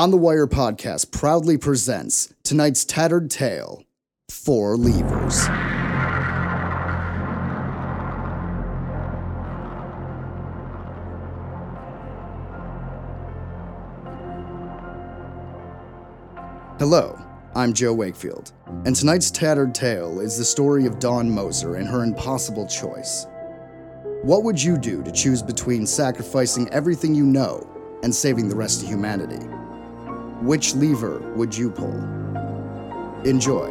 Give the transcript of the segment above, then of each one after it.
On the Wire podcast proudly presents tonight's tattered tale Four Levers. Hello, I'm Joe Wakefield, and tonight's tattered tale is the story of Dawn Moser and her impossible choice. What would you do to choose between sacrificing everything you know and saving the rest of humanity? Which lever would you pull? Enjoy.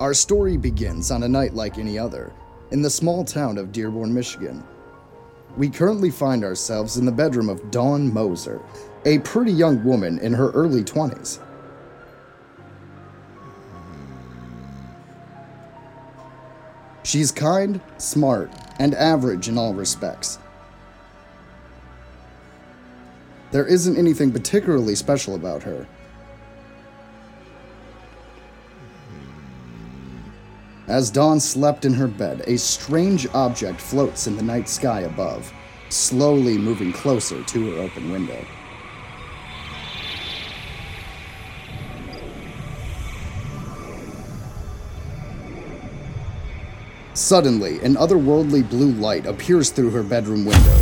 Our story begins on a night like any other, in the small town of Dearborn, Michigan. We currently find ourselves in the bedroom of Dawn Moser, a pretty young woman in her early 20s. She's kind, smart, and average in all respects. There isn't anything particularly special about her. As Dawn slept in her bed, a strange object floats in the night sky above, slowly moving closer to her open window. Suddenly, an otherworldly blue light appears through her bedroom window.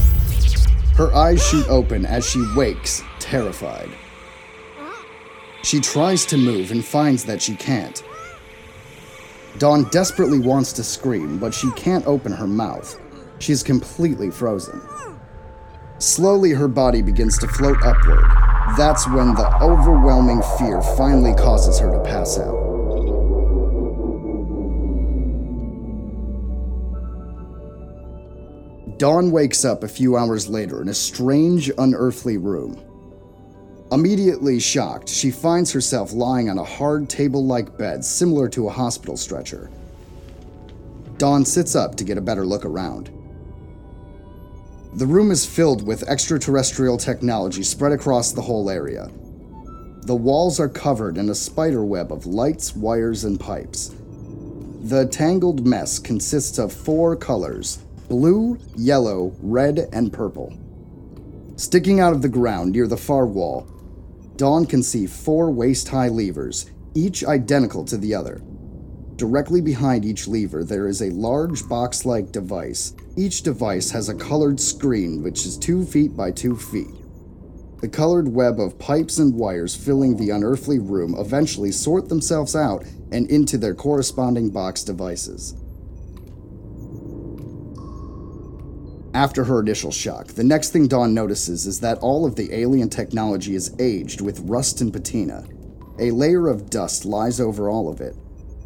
Her eyes shoot open as she wakes, terrified. She tries to move and finds that she can't. Dawn desperately wants to scream, but she can't open her mouth. She's completely frozen. Slowly, her body begins to float upward. That's when the overwhelming fear finally causes her to pass out. Dawn wakes up a few hours later in a strange, unearthly room. Immediately shocked, she finds herself lying on a hard table like bed similar to a hospital stretcher. Dawn sits up to get a better look around. The room is filled with extraterrestrial technology spread across the whole area. The walls are covered in a spider web of lights, wires, and pipes. The tangled mess consists of four colors blue, yellow, red, and purple. Sticking out of the ground near the far wall, Dawn can see four waist high levers, each identical to the other. Directly behind each lever, there is a large box like device. Each device has a colored screen which is 2 feet by 2 feet. The colored web of pipes and wires filling the unearthly room eventually sort themselves out and into their corresponding box devices. After her initial shock, the next thing Dawn notices is that all of the alien technology is aged with rust and patina. A layer of dust lies over all of it.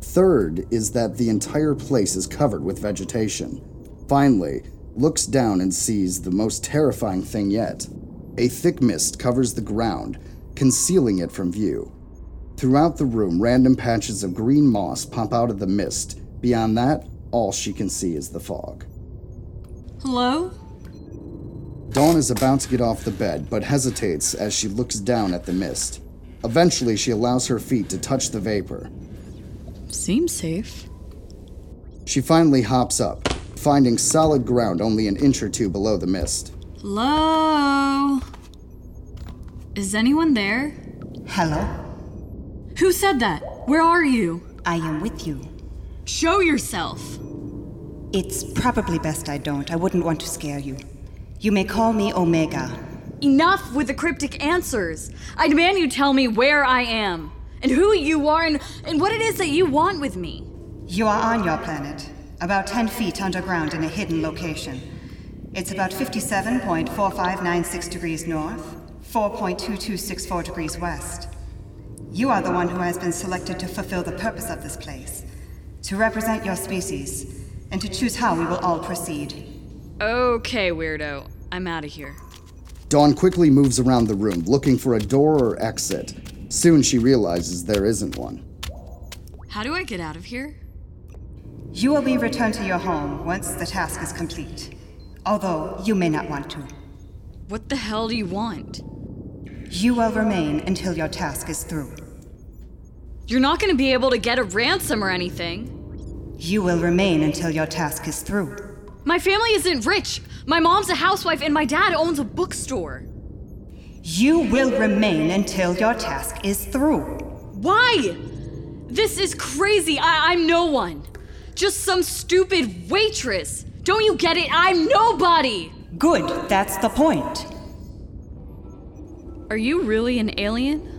Third is that the entire place is covered with vegetation. Finally, looks down and sees the most terrifying thing yet. A thick mist covers the ground, concealing it from view. Throughout the room, random patches of green moss pop out of the mist. Beyond that, all she can see is the fog. Hello? Dawn is about to get off the bed, but hesitates as she looks down at the mist. Eventually, she allows her feet to touch the vapor. Seems safe. She finally hops up, finding solid ground only an inch or two below the mist. Hello? Is anyone there? Hello, Who said that? Where are you? I am with you. Show yourself. It's probably best I don't. I wouldn't want to scare you. You may call me Omega. Enough with the cryptic answers. I demand you tell me where I am, and who you are, and, and what it is that you want with me. You are on your planet, about 10 feet underground in a hidden location. It's about 57.4596 degrees north, 4.2264 degrees west. You are the one who has been selected to fulfill the purpose of this place to represent your species, and to choose how we will all proceed. Okay, weirdo. I'm out of here. Dawn quickly moves around the room, looking for a door or exit. Soon she realizes there isn't one. How do I get out of here? You will be returned to your home once the task is complete, although you may not want to. What the hell do you want? You will remain until your task is through. You're not gonna be able to get a ransom or anything. You will remain until your task is through. My family isn't rich. My mom's a housewife and my dad owns a bookstore. You will remain until your task is through. Why? This is crazy. I- I'm no one. Just some stupid waitress. Don't you get it? I'm nobody. Good, that's the point. Are you really an alien?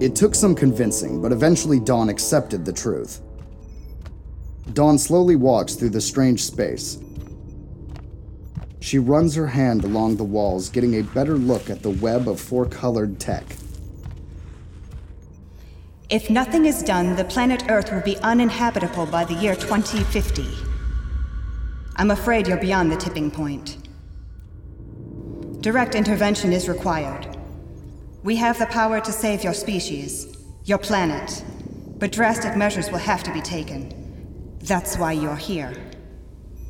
It took some convincing, but eventually Dawn accepted the truth. Dawn slowly walks through the strange space. She runs her hand along the walls, getting a better look at the web of four colored tech. If nothing is done, the planet Earth will be uninhabitable by the year 2050. I'm afraid you're beyond the tipping point. Direct intervention is required. We have the power to save your species, your planet, but drastic measures will have to be taken. That's why you're here.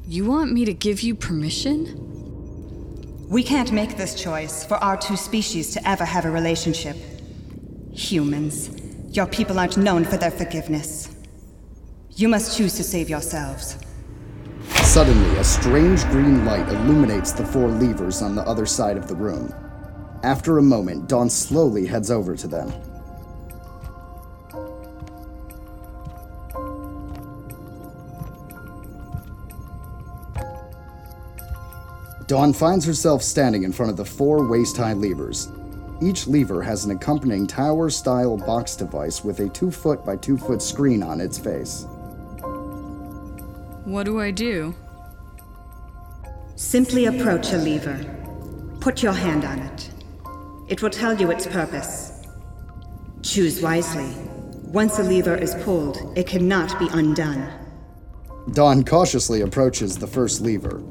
You want me to give you permission? We can't make this choice for our two species to ever have a relationship. Humans, your people aren't known for their forgiveness. You must choose to save yourselves. Suddenly, a strange green light illuminates the four levers on the other side of the room. After a moment, Dawn slowly heads over to them. Dawn finds herself standing in front of the four waist high levers. Each lever has an accompanying tower style box device with a 2 foot by 2 foot screen on its face. What do I do? Simply approach a lever. Put your hand on it. It will tell you its purpose. Choose wisely. Once a lever is pulled, it cannot be undone. Dawn cautiously approaches the first lever,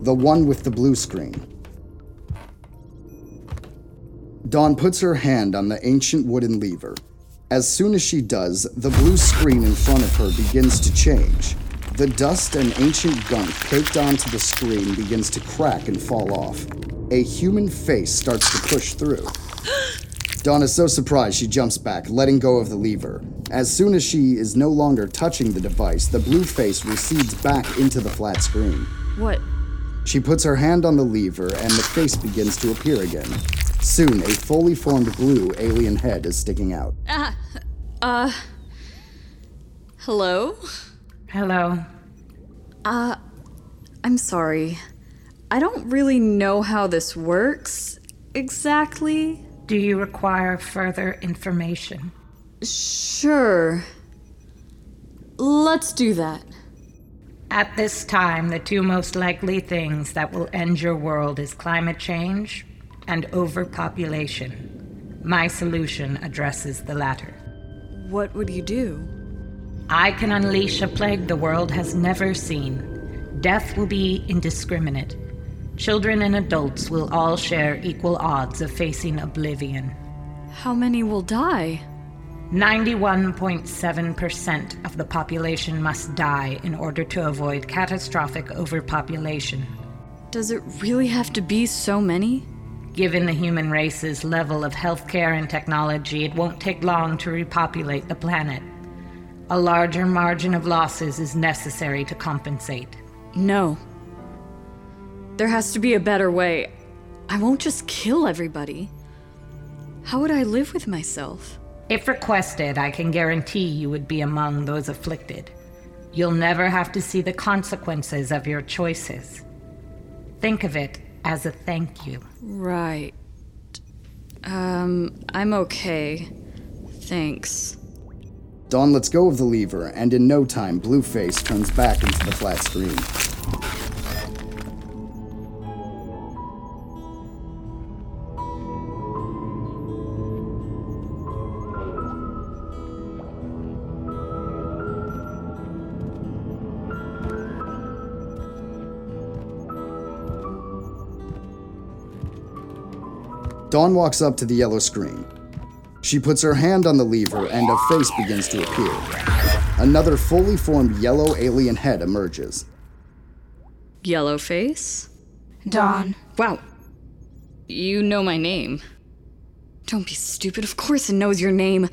the one with the blue screen. Dawn puts her hand on the ancient wooden lever. As soon as she does, the blue screen in front of her begins to change. The dust and ancient gunk caked onto the screen begins to crack and fall off. A human face starts to push through. Dawn is so surprised she jumps back, letting go of the lever. As soon as she is no longer touching the device, the blue face recedes back into the flat screen. What? She puts her hand on the lever and the face begins to appear again. Soon, a fully formed blue alien head is sticking out. Ah, uh. Hello? Hello. Uh, I'm sorry. I don't really know how this works exactly. Do you require further information? Sure. Let's do that. At this time, the two most likely things that will end your world is climate change and overpopulation. My solution addresses the latter. What would you do? I can unleash a plague the world has never seen. Death will be indiscriminate. Children and adults will all share equal odds of facing oblivion. How many will die? 91.7% of the population must die in order to avoid catastrophic overpopulation. Does it really have to be so many? Given the human race's level of healthcare and technology, it won't take long to repopulate the planet. A larger margin of losses is necessary to compensate. No. There has to be a better way. I won't just kill everybody. How would I live with myself? If requested, I can guarantee you would be among those afflicted. You'll never have to see the consequences of your choices. Think of it as a thank you. Right. Um, I'm okay. Thanks. Dawn lets go of the lever, and in no time, Blueface turns back into the flat screen. Dawn walks up to the yellow screen. She puts her hand on the lever and a face begins to appear. another fully formed yellow alien head emerges. Yellow face? Dawn. Wow. You know my name. Don't be stupid. Of course it knows your name.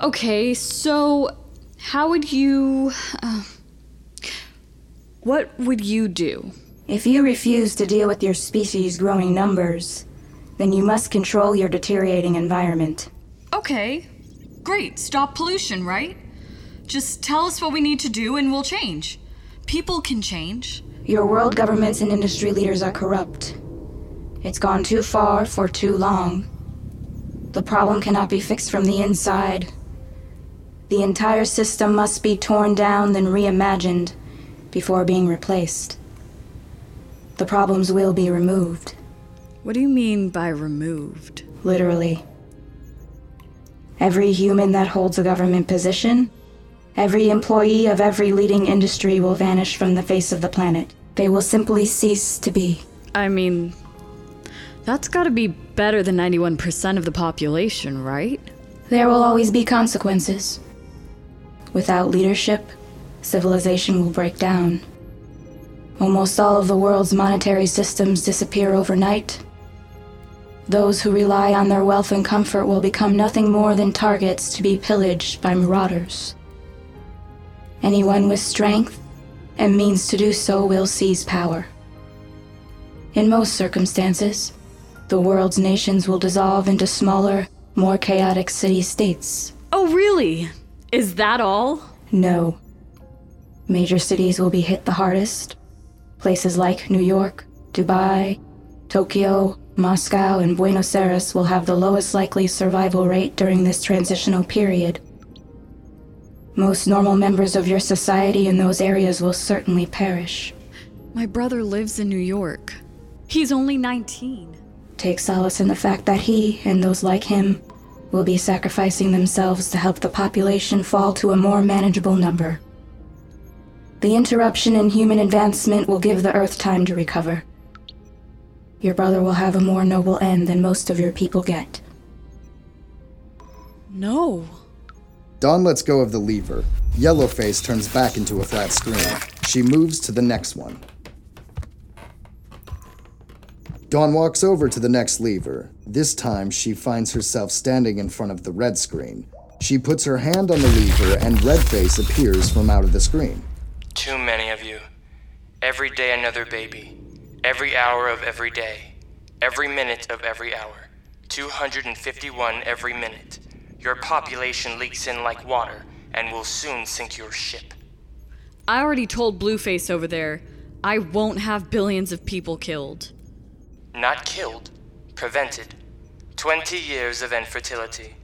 Okay, so how would you. Uh, what would you do? If you refuse to deal with your species' growing numbers, then you must control your deteriorating environment. Okay, great. Stop pollution, right? Just tell us what we need to do and we'll change. People can change. Your world governments and industry leaders are corrupt. It's gone too far for too long. The problem cannot be fixed from the inside. The entire system must be torn down, then reimagined, before being replaced. The problems will be removed. What do you mean by removed? Literally. Every human that holds a government position, every employee of every leading industry will vanish from the face of the planet. They will simply cease to be. I mean, that's gotta be better than 91% of the population, right? There will always be consequences. Without leadership, civilization will break down. Almost all of the world's monetary systems disappear overnight. Those who rely on their wealth and comfort will become nothing more than targets to be pillaged by marauders. Anyone with strength and means to do so will seize power. In most circumstances, the world's nations will dissolve into smaller, more chaotic city states. Oh, really? Is that all? No. Major cities will be hit the hardest. Places like New York, Dubai, Tokyo, Moscow, and Buenos Aires will have the lowest likely survival rate during this transitional period. Most normal members of your society in those areas will certainly perish. My brother lives in New York. He's only 19. Take solace in the fact that he, and those like him, will be sacrificing themselves to help the population fall to a more manageable number. The interruption in human advancement will give the Earth time to recover. Your brother will have a more noble end than most of your people get. No. Dawn lets go of the lever. Yellowface turns back into a flat screen. She moves to the next one. Dawn walks over to the next lever. This time, she finds herself standing in front of the red screen. She puts her hand on the lever, and Redface appears from out of the screen. Too many of you. Every day, another baby. Every hour of every day. Every minute of every hour. 251 every minute. Your population leaks in like water and will soon sink your ship. I already told Blueface over there I won't have billions of people killed. Not killed, prevented. 20 years of infertility.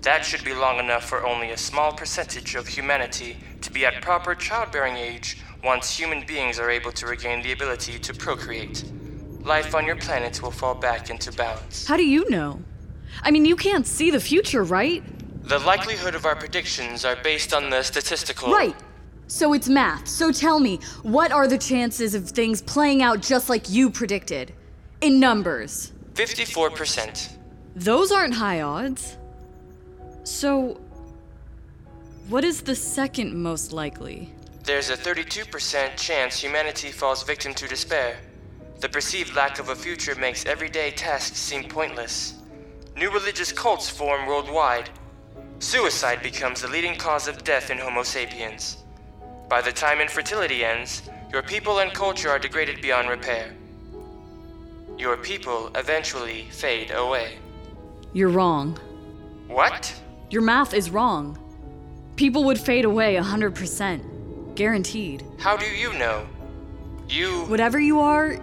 That should be long enough for only a small percentage of humanity to be at proper childbearing age once human beings are able to regain the ability to procreate. Life on your planet will fall back into balance. How do you know? I mean, you can't see the future, right? The likelihood of our predictions are based on the statistical. Right. So it's math. So tell me, what are the chances of things playing out just like you predicted? In numbers. 54%. Those aren't high odds. So, what is the second most likely? There's a 32% chance humanity falls victim to despair. The perceived lack of a future makes everyday tasks seem pointless. New religious cults form worldwide. Suicide becomes the leading cause of death in Homo sapiens. By the time infertility ends, your people and culture are degraded beyond repair. Your people eventually fade away. You're wrong. What? Your math is wrong. People would fade away 100%. Guaranteed. How do you know? You. Whatever you are,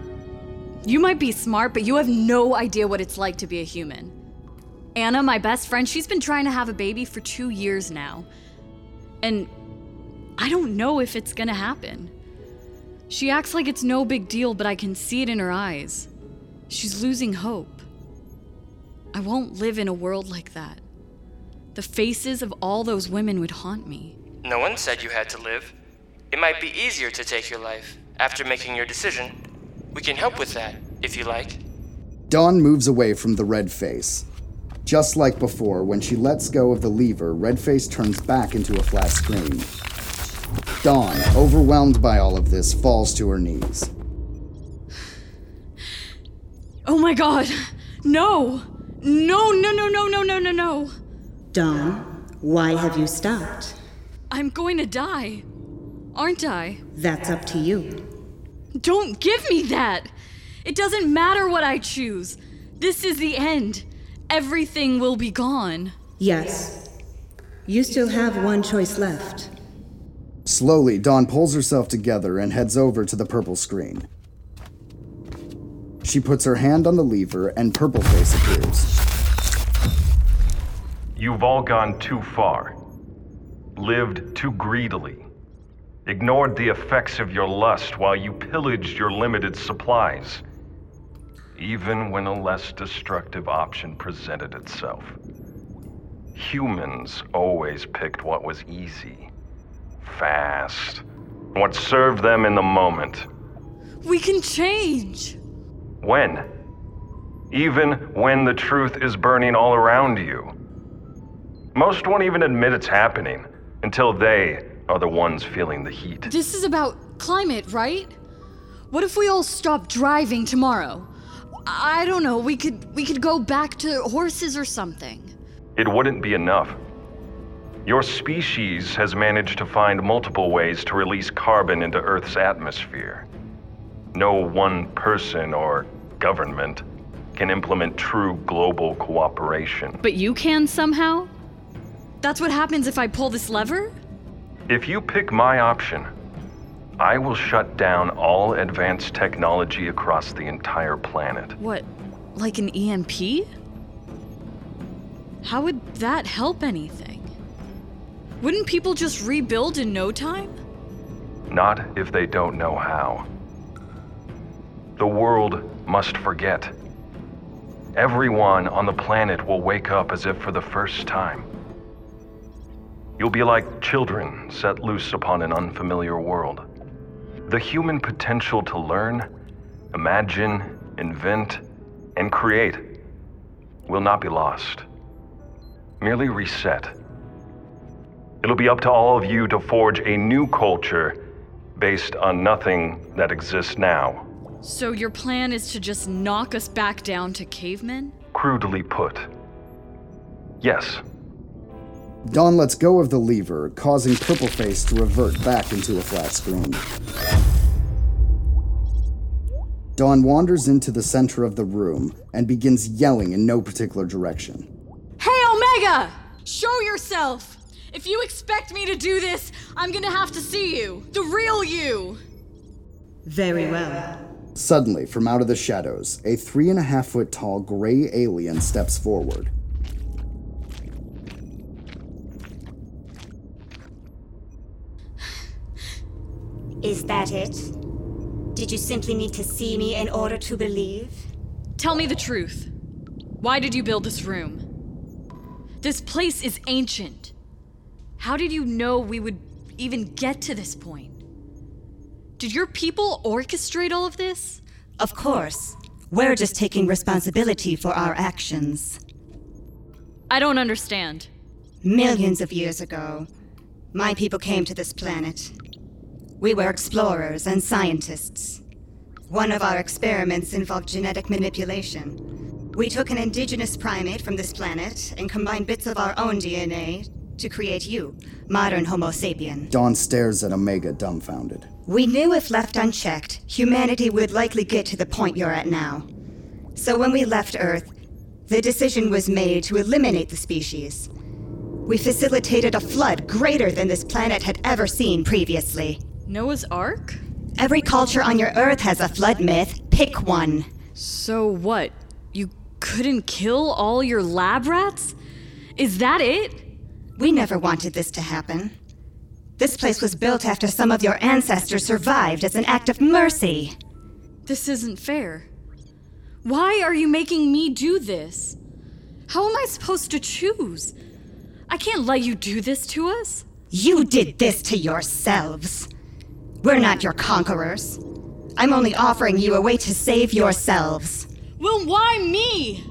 you might be smart, but you have no idea what it's like to be a human. Anna, my best friend, she's been trying to have a baby for two years now. And I don't know if it's gonna happen. She acts like it's no big deal, but I can see it in her eyes. She's losing hope. I won't live in a world like that. The faces of all those women would haunt me. No one said you had to live. It might be easier to take your life after making your decision. We can help with that, if you like. Dawn moves away from the red face. Just like before, when she lets go of the lever, Redface turns back into a flat screen. Dawn, overwhelmed by all of this, falls to her knees. Oh my god! No! No, no, no, no, no, no, no, no! Dawn, why have you stopped? I'm going to die. Aren't I? That's up to you. Don't give me that! It doesn't matter what I choose. This is the end. Everything will be gone. Yes. You still have one choice left. Slowly, Dawn pulls herself together and heads over to the purple screen. She puts her hand on the lever and Purple Face appears. You've all gone too far. Lived too greedily. Ignored the effects of your lust while you pillaged your limited supplies. Even when a less destructive option presented itself. Humans always picked what was easy, fast, what served them in the moment. We can change! When? Even when the truth is burning all around you. Most won't even admit it's happening until they are the ones feeling the heat. This is about climate, right? What if we all stop driving tomorrow? I don't know, we could we could go back to horses or something. It wouldn't be enough. Your species has managed to find multiple ways to release carbon into Earth's atmosphere. No one person or government can implement true global cooperation. But you can somehow? That's what happens if I pull this lever? If you pick my option, I will shut down all advanced technology across the entire planet. What, like an EMP? How would that help anything? Wouldn't people just rebuild in no time? Not if they don't know how. The world must forget. Everyone on the planet will wake up as if for the first time. You'll be like children set loose upon an unfamiliar world. The human potential to learn, imagine, invent, and create will not be lost. Merely reset. It'll be up to all of you to forge a new culture based on nothing that exists now. So your plan is to just knock us back down to cavemen? Crudely put. Yes. Dawn lets go of the lever, causing Purple Face to revert back into a flat screen. Dawn wanders into the center of the room and begins yelling in no particular direction. Hey, Omega! Show yourself! If you expect me to do this, I'm gonna have to see you. The real you! Very well. Suddenly, from out of the shadows, a three and a half foot tall gray alien steps forward. That it? Did you simply need to see me in order to believe? Tell me the truth. Why did you build this room? This place is ancient. How did you know we would even get to this point? Did your people orchestrate all of this? Of course. We're just taking responsibility for our actions. I don't understand. Millions of years ago, my people came to this planet. We were explorers and scientists. One of our experiments involved genetic manipulation. We took an indigenous primate from this planet and combined bits of our own DNA to create you, modern Homo sapien. Dawn stares at Omega dumbfounded. We knew if left unchecked, humanity would likely get to the point you're at now. So when we left Earth, the decision was made to eliminate the species. We facilitated a flood greater than this planet had ever seen previously. Noah's Ark? Every culture on your Earth has a flood myth. Pick one. So what? You couldn't kill all your lab rats? Is that it? We never wanted this to happen. This place was built after some of your ancestors survived as an act of mercy. This isn't fair. Why are you making me do this? How am I supposed to choose? I can't let you do this to us. You did this to yourselves. We're not your conquerors. I'm only offering you a way to save yourselves. Well, why me?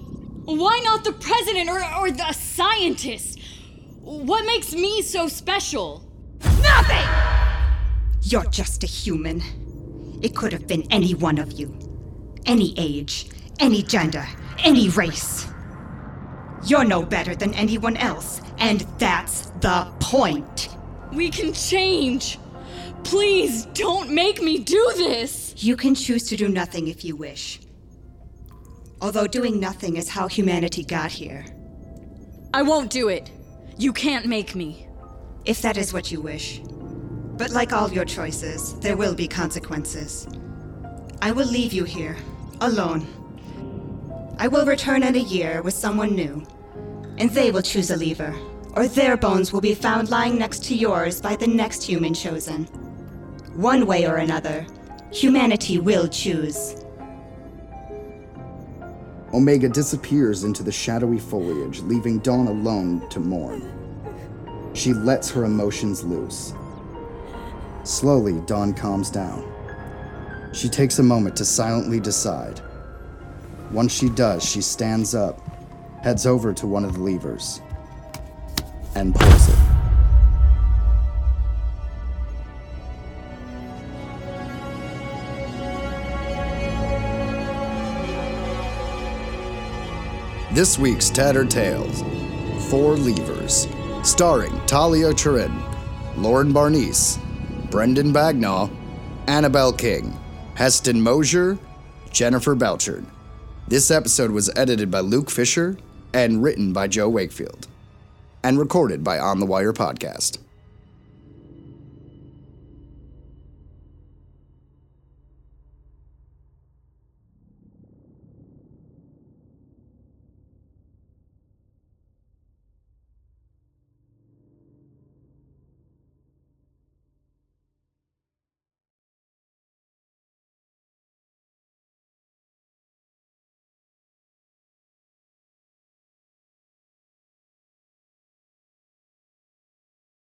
Why not the president or, or the scientist? What makes me so special? Nothing! You're just a human. It could have been any one of you. Any age, any gender, any race. You're no better than anyone else, and that's the point. We can change. Please don't make me do this. You can choose to do nothing if you wish. Although doing nothing is how humanity got here. I won't do it. You can't make me. If that is what you wish. But like all your choices, there will be consequences. I will leave you here, alone. I will return in a year with someone new, and they will choose a lever, or their bones will be found lying next to yours by the next human chosen. One way or another, humanity will choose. Omega disappears into the shadowy foliage, leaving Dawn alone to mourn. She lets her emotions loose. Slowly, Dawn calms down. She takes a moment to silently decide. Once she does, she stands up, heads over to one of the levers, and pulls it. This week's Tattered Tales Four Levers, starring Talia Turin, Lauren Barnice, Brendan Bagnall, Annabelle King, Heston Mosier, Jennifer Belchard. This episode was edited by Luke Fisher and written by Joe Wakefield, and recorded by On the Wire Podcast.